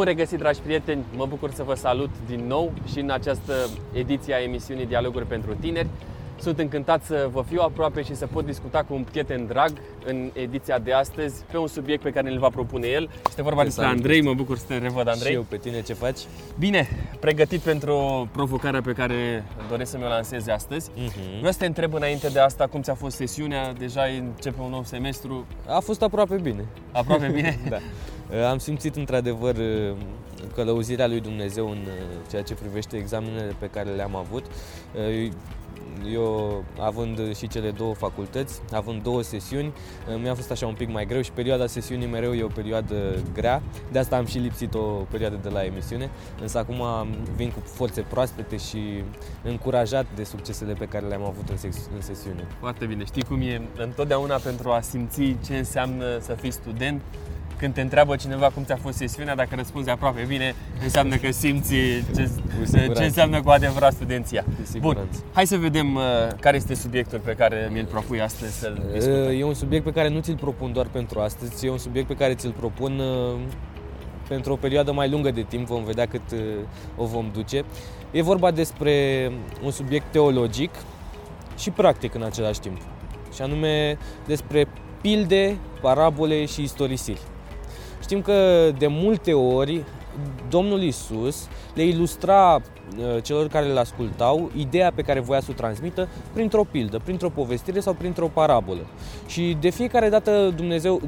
Bun regăsit, dragi prieteni! Mă bucur să vă salut din nou și în această ediție a emisiunii Dialoguri pentru Tineri. Sunt încântat să vă fiu aproape și să pot discuta cu un prieten drag în ediția de astăzi pe un subiect pe care îl va propune el. Este vorba despre Andrei, mă bucur să te revăd, Andrei. Și eu pe tine, ce faci? Bine, pregătit pentru provocarea pe care doresc să mi-o lansez astăzi. Uh-huh. Vreau să te întreb înainte de asta cum ți-a fost sesiunea, deja începe un nou semestru. A fost aproape bine. Aproape bine? da. Am simțit într-adevăr călăuzirea lui Dumnezeu în ceea ce privește examenele pe care le-am avut eu având și cele două facultăți, având două sesiuni, mi-a fost așa un pic mai greu și perioada sesiunii mereu e o perioadă grea. De asta am și lipsit o perioadă de la emisiune, însă acum vin cu forțe proaspete și încurajat de succesele pe care le-am avut în, ses- în sesiune. Foarte bine. Știi cum e întotdeauna pentru a simți ce înseamnă să fii student, când te întreabă cineva cum ți-a fost sesiunea, dacă răspunzi aproape bine, înseamnă că simți ce, ce înseamnă cu adevărat studenția. Bun, hai să vedem uh, care este subiectul pe care mi-l propui astăzi să-l uh, discutăm. E un subiect pe care nu ți-l propun doar pentru astăzi, e un subiect pe care ți-l propun uh, pentru o perioadă mai lungă de timp, vom vedea cât o vom duce. E vorba despre un subiect teologic și practic în același timp, și anume despre pilde, parabole și istorisiri. Știm că de multe ori Domnul Isus le ilustra uh, celor care le ascultau ideea pe care voia să o transmită printr-o pildă, printr-o povestire sau printr-o parabolă. Și de fiecare dată Dumnezeu,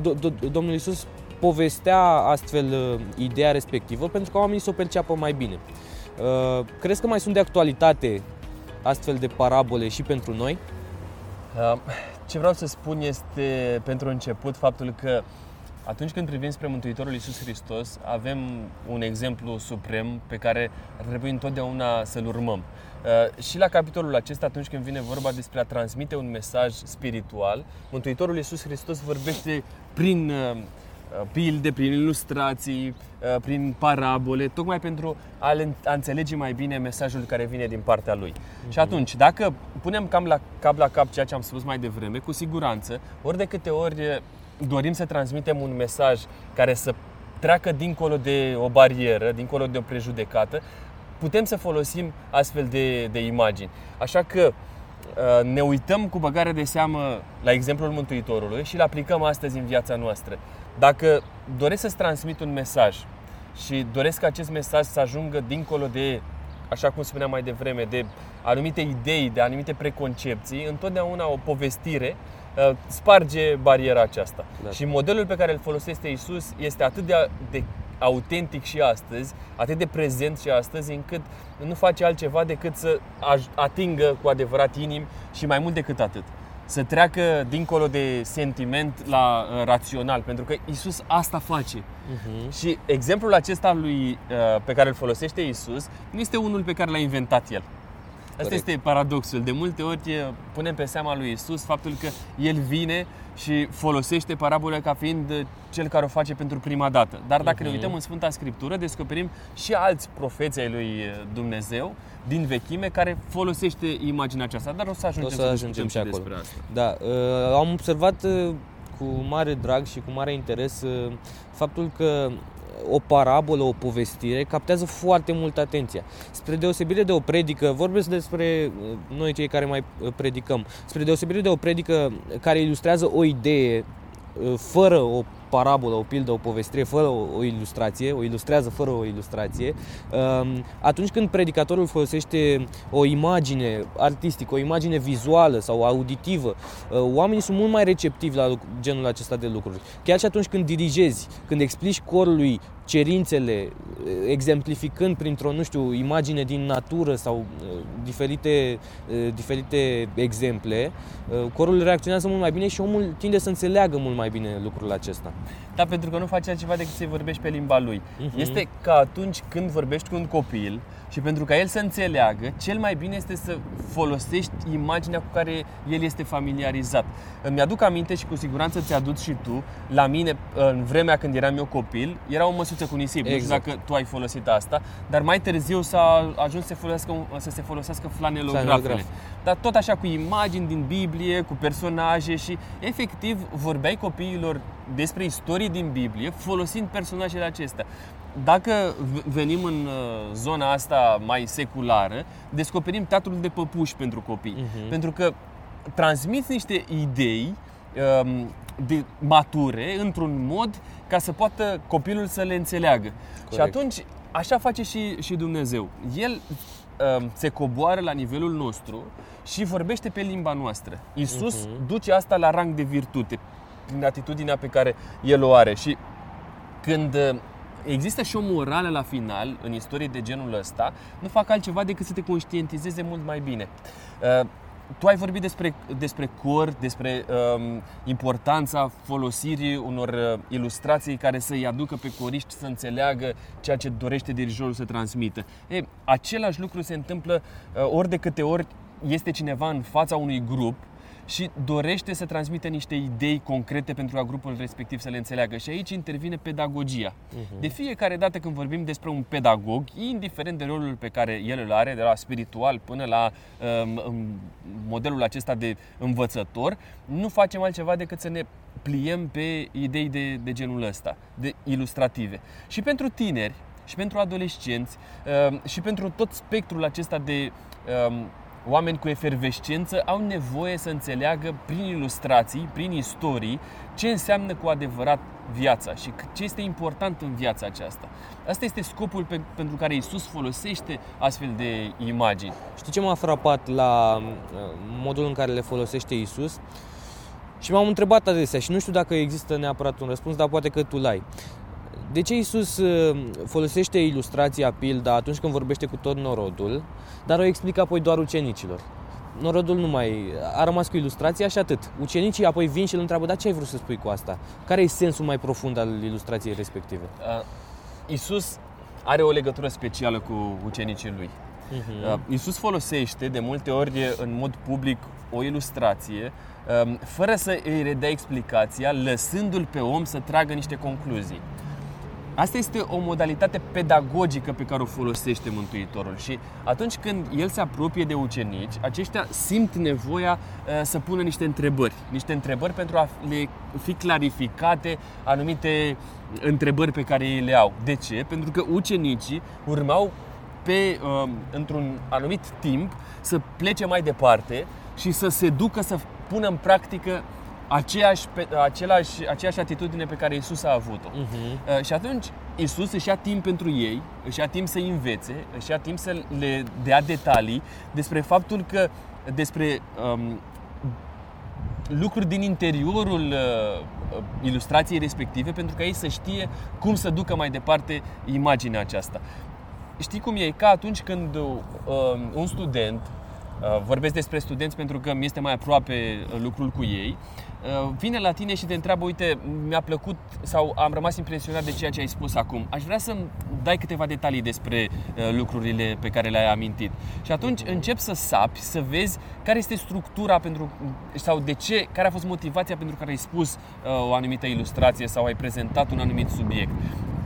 Domnul Isus povestea astfel uh, ideea respectivă pentru că oamenii să o perceapă mai bine. Uh, crezi că mai sunt de actualitate astfel de parabole și pentru noi? Ce vreau să spun este, pentru început, faptul că atunci când privim spre Mântuitorul Iisus Hristos, avem un exemplu suprem pe care ar trebui întotdeauna să-l urmăm. Uh, și la capitolul acesta, atunci când vine vorba despre a transmite un mesaj spiritual, Mântuitorul Iisus Hristos vorbește prin uh, pilde, prin ilustrații, uh, prin parabole, tocmai pentru a, a înțelege mai bine mesajul care vine din partea lui. Uh-huh. Și atunci, dacă punem cam la cap la cap ceea ce am spus mai devreme, cu siguranță, ori de câte ori dorim să transmitem un mesaj care să treacă dincolo de o barieră, dincolo de o prejudecată, putem să folosim astfel de, de imagini. Așa că uh, ne uităm cu băgare de seamă la exemplul Mântuitorului și îl aplicăm astăzi în viața noastră. Dacă doresc să-ți transmit un mesaj și doresc ca acest mesaj să ajungă dincolo de, așa cum spuneam mai devreme, de anumite idei, de anumite preconcepții, întotdeauna o povestire Uh, sparge bariera aceasta. Da. Și modelul pe care îl folosește Isus este atât de, de autentic și astăzi, atât de prezent și astăzi, încât nu face altceva decât să atingă cu adevărat inim și mai mult decât atât. Să treacă dincolo de sentiment la uh, rațional, pentru că Isus asta face. Uh-huh. Și exemplul acesta lui, uh, pe care îl folosește Isus nu este unul pe care l-a inventat el. Asta este paradoxul. De multe ori punem pe seama lui Isus faptul că El vine și folosește parabola ca fiind cel care o face pentru prima dată. Dar dacă uh-huh. ne mhm. uităm în Sfânta Scriptură, descoperim și alți profeți ai lui Dumnezeu din vechime care folosește imaginea aceasta. Dar o să ajungem, o să ajungem și, și acolo. despre asta. Da, uh, am observat uh, cu mare drag și cu mare interes uh, faptul că o parabolă, o povestire, captează foarte mult atenția. Spre deosebire de o predică, vorbesc despre uh, noi cei care mai uh, predicăm, spre deosebire de o predică care ilustrează o idee uh, fără o parabolă, o pildă, o povestire fără o, o ilustrație, o ilustrează fără o ilustrație, um, atunci când predicatorul folosește o imagine artistică, o imagine vizuală sau auditivă, uh, oamenii sunt mult mai receptivi la genul acesta de lucruri. Chiar și atunci când dirigezi, când explici corului cerințele, exemplificând printr-o, nu știu, imagine din natură sau uh, diferite, uh, diferite exemple, corul reacționează mult mai bine și omul tinde să înțeleagă mult mai bine lucrul acesta. Da, pentru că nu face altceva decât să-i vorbești pe limba lui. Uh-huh. Este ca atunci când vorbești cu un copil și pentru ca el să înțeleagă, cel mai bine este să folosești imaginea cu care el este familiarizat. Îmi aduc aminte și cu siguranță ți-aduci și tu, la mine, în vremea când eram eu copil, era o măsuță cu nisip. Exact. Nu știu exact. dacă tu ai folosit asta, dar mai târziu s-a ajuns să, folosească, să se folosească flanelografele. Dar tot așa cu imagini din Biblie, cu personaje și efectiv vorbeai copiilor despre istorie din Biblie folosind personajele acestea. Dacă venim în uh, zona asta mai seculară, descoperim teatrul de păpuși pentru copii. Uh-huh. Pentru că transmiți niște idei um, de mature într-un mod ca să poată copilul să le înțeleagă. Corect. Și atunci așa face și, și Dumnezeu. El um, se coboară la nivelul nostru și vorbește pe limba noastră. Isus uh-huh. duce asta la rang de virtute prin atitudinea pe care el o are și când uh, există și o morală la final în istorie de genul ăsta, nu fac altceva decât să te conștientizeze mult mai bine. Uh, tu ai vorbit despre, despre cor, despre um, importanța folosirii unor uh, ilustrații care să-i aducă pe coriști să înțeleagă ceea ce dorește dirijorul să transmită. E, același lucru se întâmplă uh, ori de câte ori este cineva în fața unui grup și dorește să transmită niște idei concrete pentru ca grupul respectiv să le înțeleagă. Și aici intervine pedagogia. Uh-huh. De fiecare dată când vorbim despre un pedagog, indiferent de rolul pe care el îl are, de la spiritual până la um, modelul acesta de învățător, nu facem altceva decât să ne pliem pe idei de, de genul ăsta, de ilustrative. Și pentru tineri, și pentru adolescenți, um, și pentru tot spectrul acesta de um, oameni cu efervescență au nevoie să înțeleagă prin ilustrații, prin istorii, ce înseamnă cu adevărat viața și ce este important în viața aceasta. Asta este scopul pe, pentru care Isus folosește astfel de imagini. Știi ce m-a frapat la uh, modul în care le folosește Isus? Și m-am întrebat adesea și nu știu dacă există neapărat un răspuns, dar poate că tu l-ai. De ce Isus uh, folosește ilustrația, pilda, atunci când vorbește cu tot norodul, dar o explică apoi doar ucenicilor? Norodul nu mai a rămas cu ilustrația și atât. Ucenicii apoi vin și îl întreabă, dar ce ai vrut să spui cu asta? Care e sensul mai profund al ilustrației respective? Uh, Isus are o legătură specială cu ucenicii lui. Uh-huh. Uh, Isus folosește de multe ori în mod public o ilustrație uh, fără să îi redea explicația, lăsându-l pe om să tragă niște concluzii. Asta este o modalitate pedagogică pe care o folosește Mântuitorul și atunci când el se apropie de ucenici, aceștia simt nevoia uh, să pună niște întrebări, niște întrebări pentru a le fi clarificate anumite întrebări pe care ei le au. De ce? Pentru că ucenicii urmau pe, uh, într-un anumit timp să plece mai departe și să se ducă să pună în practică aceeași, același, aceeași atitudine pe care Isus a avut-o. Uh-huh. Uh, și atunci Isus își ia timp pentru ei, își ia timp să învețe, își ia timp să le dea detalii despre faptul că despre um, lucruri din interiorul uh, ilustrației respective pentru ca ei să știe cum să ducă mai departe imaginea aceasta. Știi cum e? Ca atunci când uh, un student Uh, vorbesc despre studenți pentru că mi este mai aproape uh, lucrul cu ei. Uh, vine la tine și te întreabă, uite, mi-a plăcut sau am rămas impresionat de ceea ce ai spus acum. Aș vrea să-mi dai câteva detalii despre lucrurile pe care le-ai amintit. Și atunci încep să sapi, să vezi care este structura pentru sau de ce, care a fost motivația pentru care ai spus o anumită ilustrație sau ai prezentat un anumit subiect.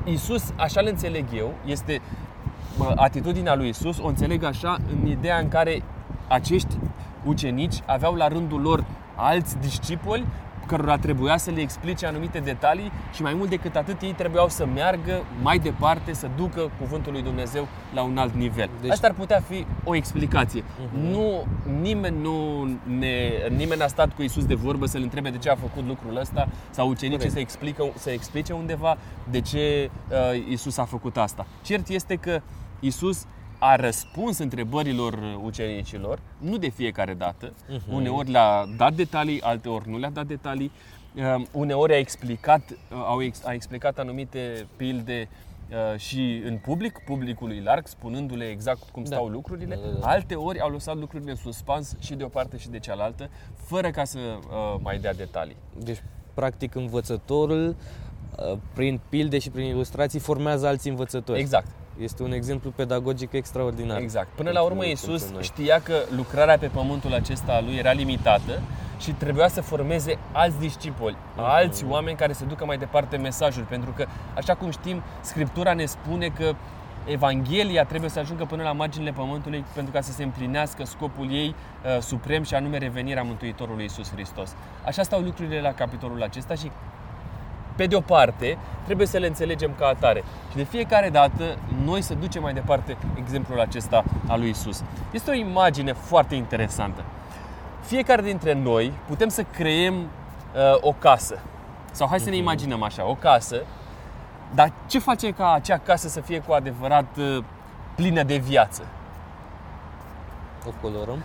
Isus, așa îl înțeleg eu, este atitudinea lui Isus, o înțeleg așa în ideea în care acești ucenici aveau la rândul lor alți discipoli cărora trebuia să le explice anumite detalii și mai mult decât atât ei trebuiau să meargă mai departe, să ducă cuvântul lui Dumnezeu la un alt nivel. Deci... Asta ar putea fi o explicație. Uh-huh. Nu, nimeni nu ne, nimeni a stat cu Isus de vorbă să-l întrebe de ce a făcut lucrul ăsta sau ucenicii să, explică, să explice undeva de ce uh, Isus a făcut asta. Cert este că Isus a răspuns întrebărilor ucenicilor, nu de fiecare dată. Uh-huh. Uneori le-a dat detalii, alteori nu le-a dat detalii. Uh, uneori a explicat, uh, au ex, a explicat anumite pilde uh, și în public, publicului larg, spunându-le exact cum da. stau lucrurile. Da, da, da. Alte ori au lăsat lucrurile în suspans și de o parte și de cealaltă, fără ca să uh, mai dea detalii. Deci, practic, învățătorul, uh, prin pilde și prin ilustrații, formează alți învățători. Exact. Este un exemplu pedagogic extraordinar. Exact. Până la urmă Iisus știa că lucrarea pe pământul acesta a lui era limitată și trebuia să formeze alți discipoli, mm-hmm. alți oameni care să ducă mai departe mesajul. Pentru că, așa cum știm, Scriptura ne spune că Evanghelia trebuie să ajungă până la marginile pământului pentru ca să se împlinească scopul ei uh, suprem și anume revenirea Mântuitorului Iisus Hristos. Așa stau lucrurile la capitolul acesta și pe de o parte, trebuie să le înțelegem ca atare. Și de fiecare dată, noi să ducem mai departe exemplul acesta al lui Isus. Este o imagine foarte interesantă. Fiecare dintre noi putem să creăm uh, o casă. Sau hai să ne mhm. imaginăm așa, o casă. Dar ce face ca acea casă să fie cu adevărat uh, plină de viață? O colorăm?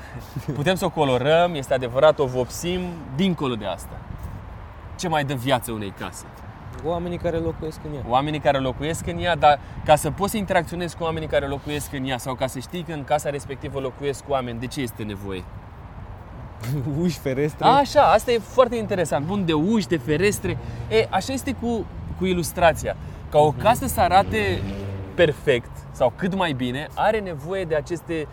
Putem să o colorăm, este adevărat, o vopsim, dincolo de asta. Ce mai dă viață unei case? Oamenii care locuiesc în ea. Oamenii care locuiesc în ea, dar ca să poți să interacționezi cu oamenii care locuiesc în ea sau ca să știi că în casa respectivă locuiesc oameni, de ce este nevoie? uși, ferestre. A, așa, asta e foarte interesant. Bun, de uși, de ferestre. E, așa este cu, cu ilustrația. Ca o uh-huh. casă să arate perfect sau cât mai bine, are nevoie de aceste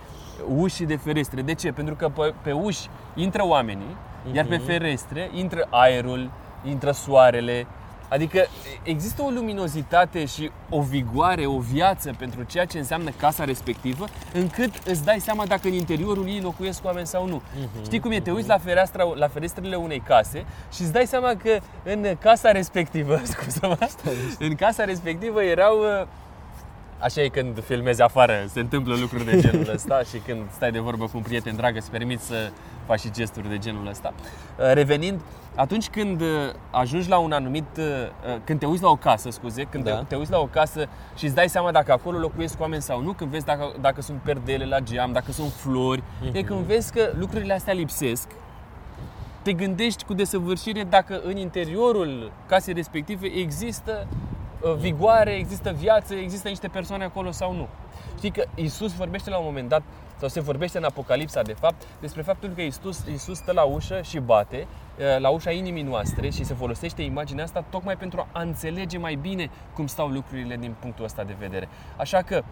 uși și de ferestre. De ce? Pentru că pe, pe uși intră oamenii, uh-huh. iar pe mhm. ferestre intră aerul, intră soarele, Adică există o luminozitate și o vigoare, o viață pentru ceea ce înseamnă casa respectivă, încât îți dai seama dacă în interiorul ei locuiesc oameni sau nu. Uh-huh. Știi cum e? Te uiți la, fereastra, la ferestrele unei case și îți dai seama că în casa respectivă, scuză-mă, în casa respectivă erau uh, Așa e când filmezi afară, se întâmplă lucruri de genul ăsta și când stai de vorbă cu un prieten drag, îți permiți să faci și gesturi de genul ăsta. Uh, revenind, atunci când uh, ajungi la un anumit, uh, când te uiți la o casă, scuze, când da. te, te uiți la o casă și îți dai seama dacă acolo locuiesc oameni sau nu, când vezi dacă, dacă sunt perdele la geam, dacă sunt flori, uh-huh. e când vezi că lucrurile astea lipsesc, te gândești cu desăvârșire dacă în interiorul casei respective există vigoare, există viață, există niște persoane acolo sau nu. Știi că Isus vorbește la un moment dat, sau se vorbește în Apocalipsa de fapt, despre faptul că Isus, Isus stă la ușă și bate la ușa inimii noastre și se folosește imaginea asta tocmai pentru a înțelege mai bine cum stau lucrurile din punctul ăsta de vedere. Așa că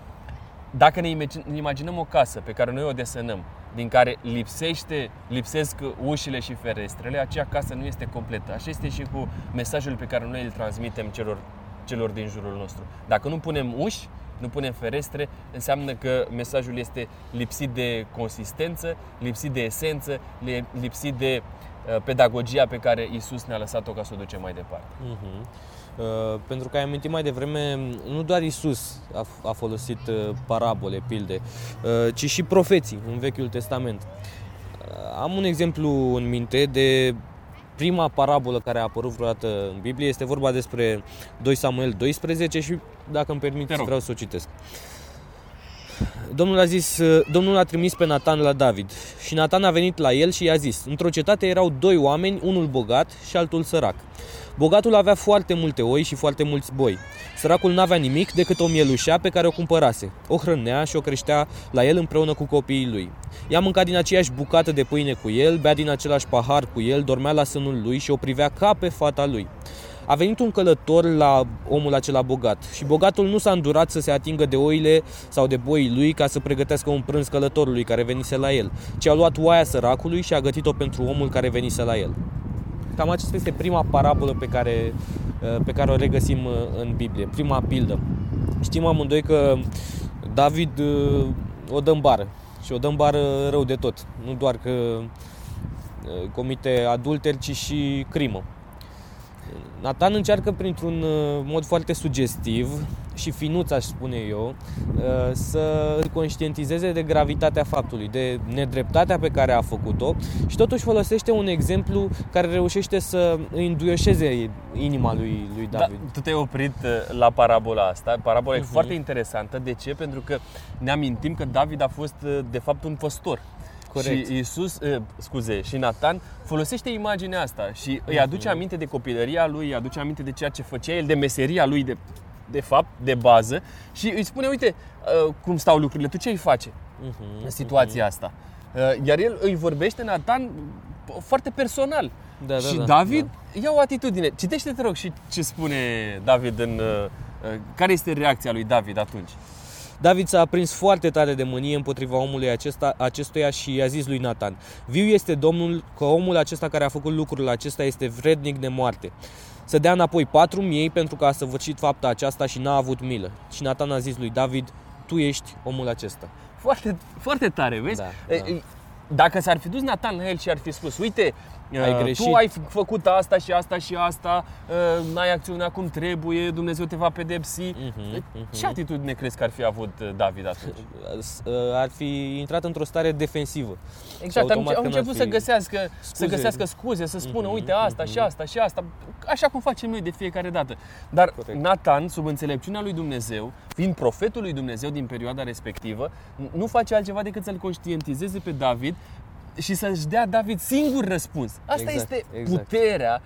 dacă ne imaginăm o casă pe care noi o desenăm, din care lipsește, lipsesc ușile și ferestrele, acea casă nu este completă. Așa este și cu mesajul pe care noi îl transmitem celor, celor din jurul nostru. Dacă nu punem uși, nu punem ferestre, înseamnă că mesajul este lipsit de consistență, lipsit de esență, lipsit de uh, pedagogia pe care Isus ne-a lăsat-o ca să o ducem mai departe. Uh-huh. Uh, pentru că ai amintit mai devreme, nu doar Isus a, a folosit uh, parabole, pilde, uh, ci și profeții în Vechiul Testament. Uh, am un exemplu în minte de prima parabolă care a apărut vreodată în Biblie. Este vorba despre 2 Samuel 12 și, dacă îmi permiteți, vreau să o citesc. Domnul a zis, Domnul a trimis pe Natan la David și Natan a venit la el și i-a zis, într-o cetate erau doi oameni, unul bogat și altul sărac. Bogatul avea foarte multe oi și foarte mulți boi. Săracul n-avea nimic decât o mielușea pe care o cumpărase. O hrănea și o creștea la el împreună cu copiii lui. Ea mânca din aceeași bucată de pâine cu el, bea din același pahar cu el, dormea la sânul lui și o privea ca pe fata lui. A venit un călător la omul acela bogat și bogatul nu s-a îndurat să se atingă de oile sau de boii lui ca să pregătească un prânz călătorului care venise la el, ci a luat oaia săracului și a gătit-o pentru omul care venise la el. Cam aceasta este prima parabolă pe care, uh, pe care o regăsim uh, în Biblie, prima pildă. Știm amândoi că David uh, o dă în bară și o dă în bară rău de tot. Nu doar că comite adulter, ci și crimă. Nathan încearcă printr-un uh, mod foarte sugestiv și finuț, aș spune eu, uh, să îl conștientizeze de gravitatea faptului, de nedreptatea pe care a făcut-o și totuși folosește un exemplu care reușește să îi înduioșeze inima lui, lui da, David. Da, tu te-ai oprit uh, la parabola asta. Parabola uh-huh. e mhm. foarte interesantă. De ce? Pentru că ne amintim că David a fost de fapt un păstor. Corect. Și Iisus, uh, scuze, și Nathan folosește imaginea asta și îi aduce aminte de copilăria lui, îi aduce aminte de ceea ce făcea el, de meseria lui de, de fapt, de bază și îi spune, uite, uh, cum stau lucrurile, tu ce îi face uh-huh, în situația uh-huh. asta? Uh, iar el îi vorbește Nathan foarte personal. Da, da, și da, David da. ia o atitudine. Citește, te rog, și ce spune David în... Uh, care este reacția lui David atunci? David s-a aprins foarte tare de mânie împotriva omului acesta, acestuia și i-a zis lui Nathan, Viu este Domnul că omul acesta care a făcut lucrul acesta este vrednic de moarte. Să dea înapoi patru miei pentru că a săvârșit fapta aceasta și n-a avut milă. Și Nathan a zis lui David, tu ești omul acesta. Foarte, foarte tare, vezi? Da, da. Dacă s-ar fi dus Nathan la el și ar fi spus, uite, ai uh, greșit. Tu ai făcut asta și asta și asta, uh, n-ai acționat cum trebuie, Dumnezeu te va pedepsi. Uh-huh, uh-huh. Ce atitudine crezi că ar fi avut uh, David atunci? Ar fi intrat într-o stare defensivă. Exact, am, am început fi... să găsească scuze. să găsească scuze, să spună, uh-huh, uite asta uh-huh. și asta și asta, așa cum facem noi de fiecare dată. Dar Corect. Nathan, sub înțelepciunea lui Dumnezeu, fiind profetul lui Dumnezeu din perioada respectivă, nu face altceva decât să-l conștientizeze pe David și să-și dea David singur răspuns. Asta exact, este exact. puterea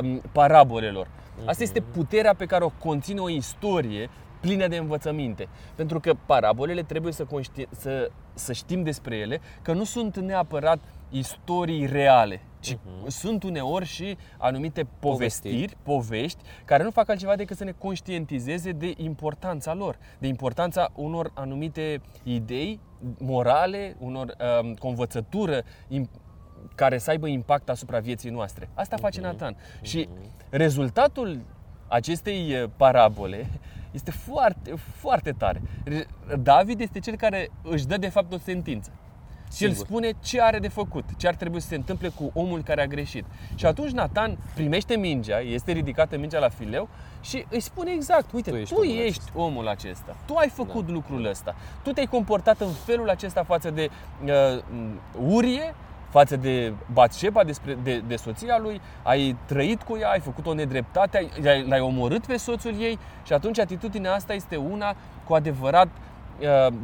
um, parabolelor. Asta este mhm. puterea pe care o conține o istorie plină de învățăminte. Pentru că parabolele trebuie să, conști- să, să știm despre ele că nu sunt neapărat istorii reale, ci uh-huh. sunt uneori și anumite povestiri, povestiri, povești, care nu fac altceva decât să ne conștientizeze de importanța lor, de importanța unor anumite idei morale, unor um, convățătură care să aibă impact asupra vieții noastre. Asta face mhm. Nathan. Uh-huh. Și rezultatul acestei uh, parabole este foarte, foarte tare. David este cel care își dă de fapt o sentință. Și el spune ce are de făcut, ce ar trebui să se întâmple cu omul care a greșit. Și atunci Nathan primește mingea, este ridicată mingea la fileu și îi spune exact, uite, tu ești, tu omul, ești acesta. omul acesta, tu ai făcut da. lucrul ăsta, tu te-ai comportat în felul acesta față de uh, Urie, față de Batșeba, despre, de, de soția lui, ai trăit cu ea, ai făcut o nedreptate, ai, l-ai omorât pe soțul ei și atunci atitudinea asta este una cu adevărat uh,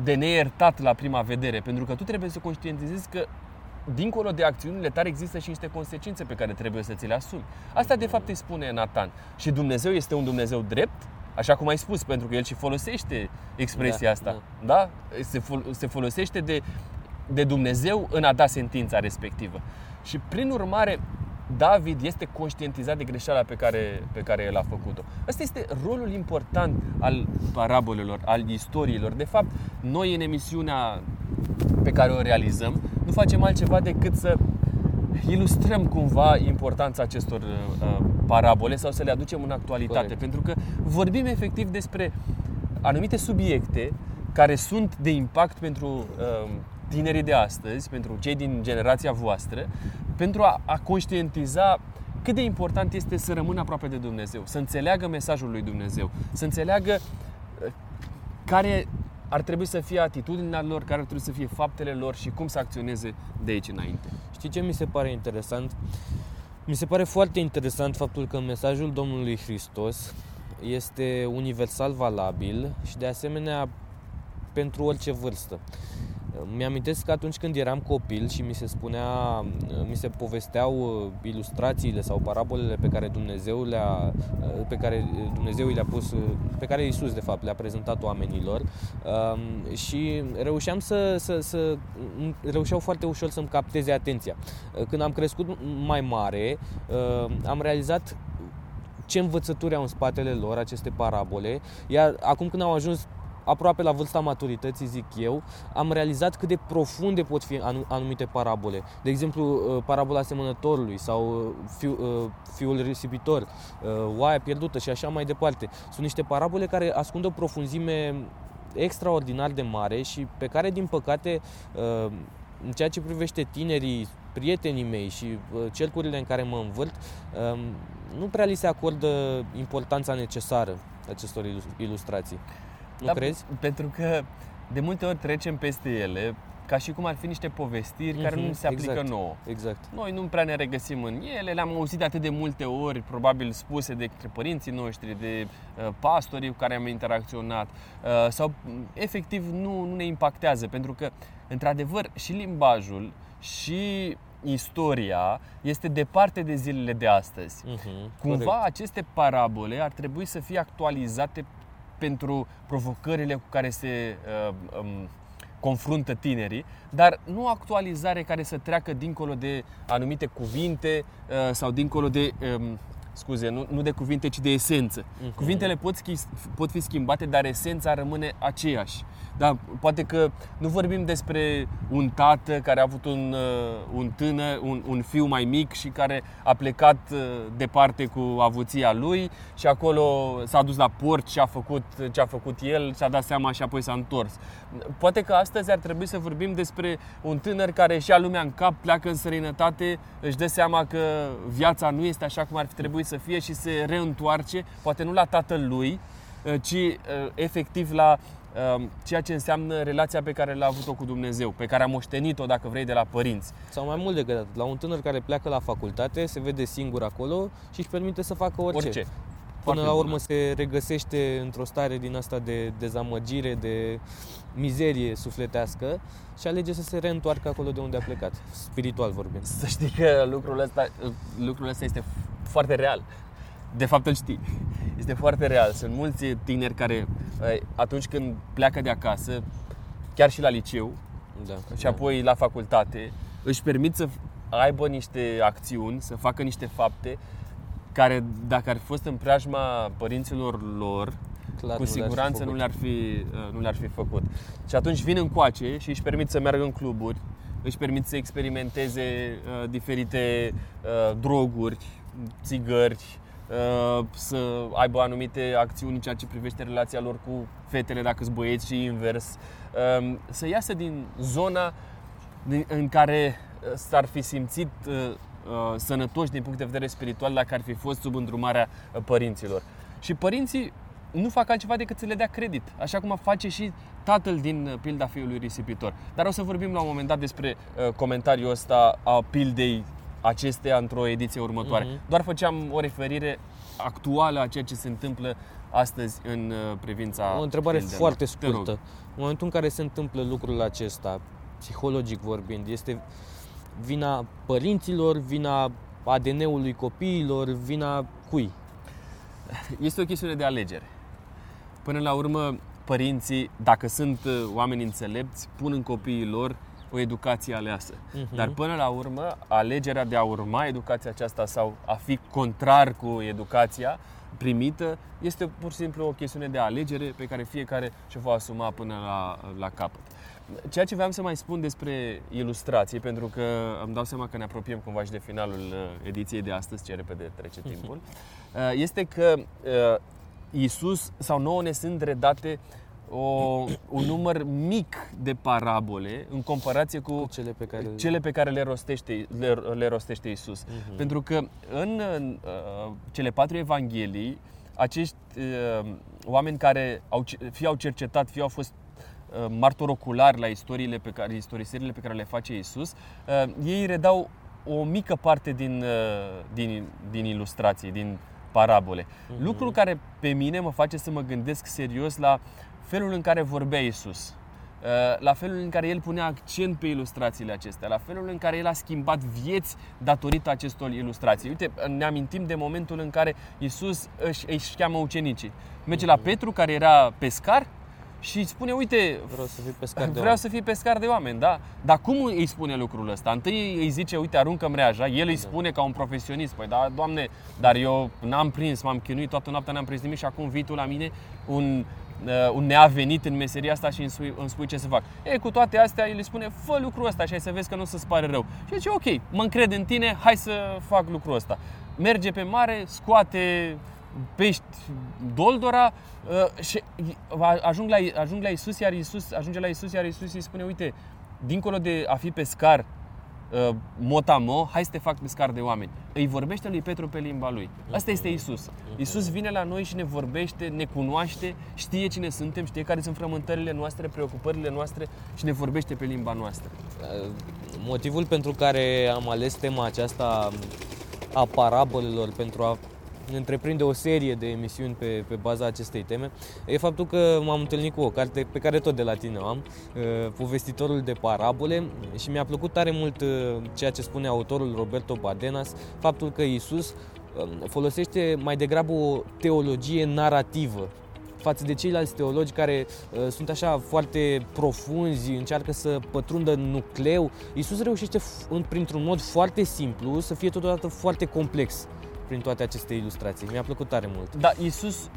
de neiertat la prima vedere, pentru că tu trebuie să conștientizezi că dincolo de acțiunile tale există și niște consecințe pe care trebuie să ți le asumi. Asta de fapt îi spune Nathan. Și Dumnezeu este un Dumnezeu drept, așa cum ai spus, pentru că el și folosește expresia da, asta. Da? da? Se, fol- se folosește de de Dumnezeu în a da sentința respectivă. Și prin urmare, David este conștientizat de greșeala pe care, pe care el a făcut-o. Ăsta este rolul important al parabolelor, al istoriilor. De fapt, noi în emisiunea pe care o realizăm, nu facem altceva decât să ilustrăm cumva importanța acestor uh, parabole sau să le aducem în actualitate. Corect. Pentru că vorbim efectiv despre anumite subiecte care sunt de impact pentru uh, tinerii de astăzi, pentru cei din generația voastră, pentru a, a conștientiza cât de important este să rămână aproape de Dumnezeu, să înțeleagă mesajul lui Dumnezeu, să înțeleagă uh, care ar trebui să fie atitudinea lor, care ar trebui să fie faptele lor și cum să acționeze de aici înainte. Știi ce mi se pare interesant? Mi se pare foarte interesant faptul că mesajul Domnului Hristos este universal valabil și de asemenea pentru orice vârstă. Mi-amintesc că atunci când eram copil și mi se spunea, mi se povesteau uh, ilustrațiile sau parabolele pe care Dumnezeu le-a, uh, pe care Dumnezeu le-a pus, uh, pe care Isus de fapt le-a prezentat oamenilor um, și reușeam să, să, să reușeau foarte ușor să-mi capteze atenția. Când am crescut mai mare, am realizat ce învățături au în spatele lor aceste parabole, iar acum când au ajuns aproape la vârsta maturității, zic eu, am realizat cât de profunde pot fi anumite parabole. De exemplu, uh, parabola asemănătorului sau uh, fiul, uh, fiul risipitor, oaia pierdută și așa mai departe. Sunt niște parabole care ascund o profunzime extraordinar de mare și pe care, din păcate, în ceea ce privește tinerii, prietenii mei și cercurile în care mă învârt, um, nu prea li se acordă importanța necesară acestor ilustrații. Nu da, crezi? Pentru că de multe ori trecem peste ele ca și cum ar fi niște povestiri mm-hmm, care nu mhm, se aplică exact, nouă. Exact. Noi nu prea ne regăsim în ele, le-am auzit de atât de multe ori, probabil spuse de către părinții noștri, de uh, pastorii cu care am interacționat, uh, sau efectiv nu, nu ne impactează, pentru că, într-adevăr, și limbajul și istoria este departe de zilele de astăzi. Uh-huh, Cumva corect. aceste parabole ar trebui să fie actualizate pentru provocările cu care se uh, um, confruntă tinerii, dar nu o actualizare care să treacă dincolo de anumite cuvinte uh, sau dincolo de um, scuze, nu, nu de cuvinte, ci de esență. Uh-huh. Cuvintele pot, schi- pot fi schimbate, dar esența rămâne aceeași. Da, poate că nu vorbim despre un tată care a avut un, uh, un tânăr, un, un fiu mai mic și care a plecat uh, departe cu avuția lui și acolo s-a dus la port și a făcut ce a făcut el, și-a dat seama și apoi s-a întors. Poate că astăzi ar trebui să vorbim despre un tânăr care își ia lumea în cap, pleacă în străinătate, își dă seama că viața nu este așa cum ar fi trebuit să fie și se reîntoarce, poate nu la tatăl lui, uh, ci efectiv la Um, ceea ce înseamnă relația pe care l-a avut-o cu Dumnezeu, pe care a moștenit-o, dacă vrei, de la părinți. Sau mai mult decât atât, la un tânăr care pleacă la facultate, se vede singur acolo și își permite să facă orice. orice. Până la urmă bună. se regăsește într-o stare din asta de dezamăgire, de mizerie sufletească și alege să se reîntoarcă acolo de unde a plecat, spiritual vorbind. Să știi că lucrul ăsta, lucrul ăsta este foarte real. De fapt îl știi. Este foarte real. Sunt mulți tineri care atunci când pleacă de acasă, chiar și la liceu da, și apoi la facultate, își permit să aibă niște acțiuni, să facă niște fapte care, dacă ar fi fost în preajma părinților lor, Clar, cu siguranță nu le-ar, fi, uh, nu le-ar fi făcut. Și atunci vin încoace și își permit să meargă în cluburi, își permit să experimenteze uh, diferite uh, droguri, țigări, Uh, să aibă anumite acțiuni în ceea ce privește relația lor cu fetele, dacă sunt băieți și invers, um, să iasă din zona în care uh, s-ar fi simțit uh, sănătoși din punct de vedere spiritual dacă ar fi fost sub îndrumarea părinților. Și părinții nu fac altceva decât să le dea credit, așa cum face și tatăl din pilda fiului risipitor. Dar o să vorbim la un moment dat despre comentariul ăsta a pildei acestea într-o ediție următoare. Uh-huh. Doar făceam o referire actuală a ceea ce se întâmplă astăzi în uh, privința O întrebare pildelor. foarte scurtă. În momentul în care se întâmplă lucrul acesta, psihologic vorbind, este vina părinților, vina ADN-ului copiilor, vina cui? Este o chestiune de alegere. Până la urmă, părinții, dacă sunt uh, oameni înțelepți, pun în copiii lor o educație aleasă. Uh-huh. Dar până la urmă, alegerea de a urma educația aceasta sau a fi contrar cu educația primită este pur și simplu o chestiune de alegere pe care fiecare și-o va asuma până la, la capăt. Ceea ce vreau să mai spun despre ilustrații, pentru că îmi dau seama că ne apropiem cumva și de finalul uh, ediției de astăzi, ce repede trece timpul, uh, este că uh, Isus sau nouă ne sunt redate o, un număr mic de parabole în comparație cu, cu cele pe care, cele pe care le, rostește, le, le rostește Isus. Uh-huh. Pentru că în, în uh, cele patru evanghelii, acești uh, oameni care au, fie au cercetat, fie au fost uh, martor ocular la istoriile pe care, istorisirile pe care le face Isus, uh, ei redau o mică parte din, uh, din, din ilustrații, din parabole. Uh-huh. Lucrul care pe mine mă face să mă gândesc serios la felul în care vorbea Isus, uh, la felul în care el punea accent pe ilustrațiile acestea, la felul în care el a schimbat vieți datorită acestor ilustrații. Uite, ne amintim de momentul în care Isus își, își cheamă ucenicii. Merge la Petru, care era pescar, și îți spune, uite, vreau să fiu pescar de vreau oameni. să fii pescar de oameni, da? Dar cum îi spune lucrul ăsta? Întâi îi zice, uite, aruncă mreaja, el îi da. spune ca un profesionist, păi da, doamne, dar eu n-am prins, m-am chinuit toată noaptea, n-am prins nimic și acum vii tu la mine, un uh, un neavenit în meseria asta și îmi spui, îmi spui ce să fac. E, cu toate astea, el îi spune, fă lucrul ăsta și ai să vezi că nu o să-ți pare rău. Și zice, ok, mă încred în tine, hai să fac lucrul ăsta. Merge pe mare, scoate pești doldora uh, și ajung la, ajung la Isus, iar Isus ajunge la Isus, iar Isus îi spune, uite, dincolo de a fi pescar uh, motamo, hai să te fac pescar de oameni. Îi vorbește lui Petru pe limba lui. Asta este Isus. Isus vine la noi și ne vorbește, ne cunoaște, știe cine suntem, știe care sunt frământările noastre, preocupările noastre și ne vorbește pe limba noastră. Motivul pentru care am ales tema aceasta a parabolelor pentru a întreprinde o serie de emisiuni pe, pe baza acestei teme e faptul că m-am întâlnit cu o carte pe care tot de la tine o am, uh, Povestitorul de parabole și mi-a plăcut tare mult uh, ceea ce spune autorul Roberto Badenas, faptul că Isus um, folosește mai degrabă o teologie narrativă față de ceilalți teologi care uh, sunt așa foarte profunzi, încearcă să pătrundă în nucleu. Isus reușește f- printr-un mod foarte simplu să fie totodată foarte complex prin toate aceste ilustrații. Mi-a plăcut tare mult. Da, Isus,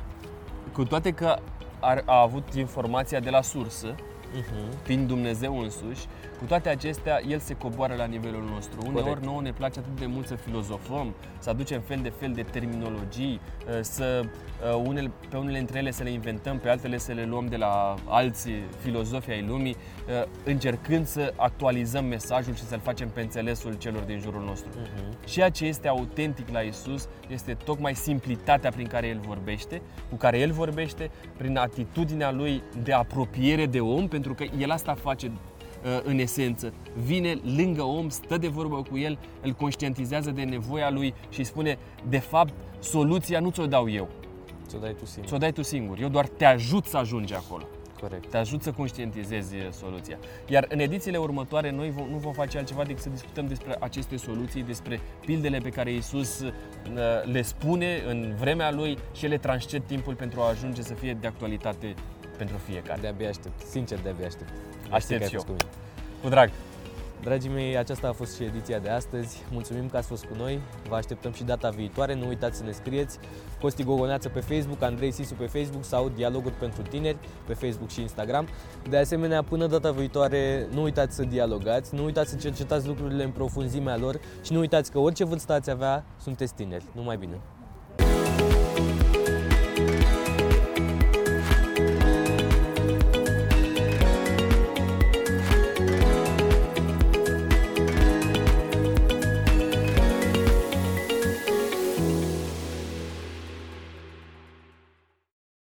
cu toate că a, a avut informația de la sursă, uh-huh. prin Dumnezeu însuși, cu toate acestea, el se coboară la nivelul nostru. Uneori Corect. nouă ne place atât de mult să filozofăm, să aducem fel de fel de terminologii, uh, să uh, unele, pe unele dintre ele să le inventăm, pe altele să le luăm de la alți filozofi ai lumii, uh, încercând să actualizăm mesajul și să-l facem pe înțelesul celor din jurul nostru. Uh-huh. Ceea ce este autentic la Isus este tocmai simplitatea prin care El vorbește, cu care El vorbește, prin atitudinea Lui de apropiere de om, pentru că El asta face Uh, în esență. Vine lângă om, stă de vorbă cu el, îl conștientizează de nevoia lui și îi spune, de fapt, soluția nu ți-o dau eu. Ți-o dai tu singur. Ți-o dai tu singur. Eu doar te ajut să ajungi acolo. Corect. Te ajut să conștientizezi uh, soluția. Iar în edițiile următoare noi vom, nu vom face altceva decât să discutăm despre aceste soluții, despre pildele pe care Isus uh, le spune în vremea lui și le transced timpul pentru a ajunge să fie de actualitate pentru fiecare. De-abia aștept. Sincer, de-abia aștept. Aștept și eu. Cu, cu drag. Dragii mei, aceasta a fost și ediția de astăzi. Mulțumim că ați fost cu noi. Vă așteptăm și data viitoare. Nu uitați să ne scrieți. Costi Gogoneață pe Facebook, Andrei Sisu pe Facebook sau Dialoguri pentru tineri pe Facebook și Instagram. De asemenea, până data viitoare, nu uitați să dialogați, nu uitați să cercetați lucrurile în profunzimea lor și nu uitați că orice vârstă ați avea, sunteți tineri. Numai bine!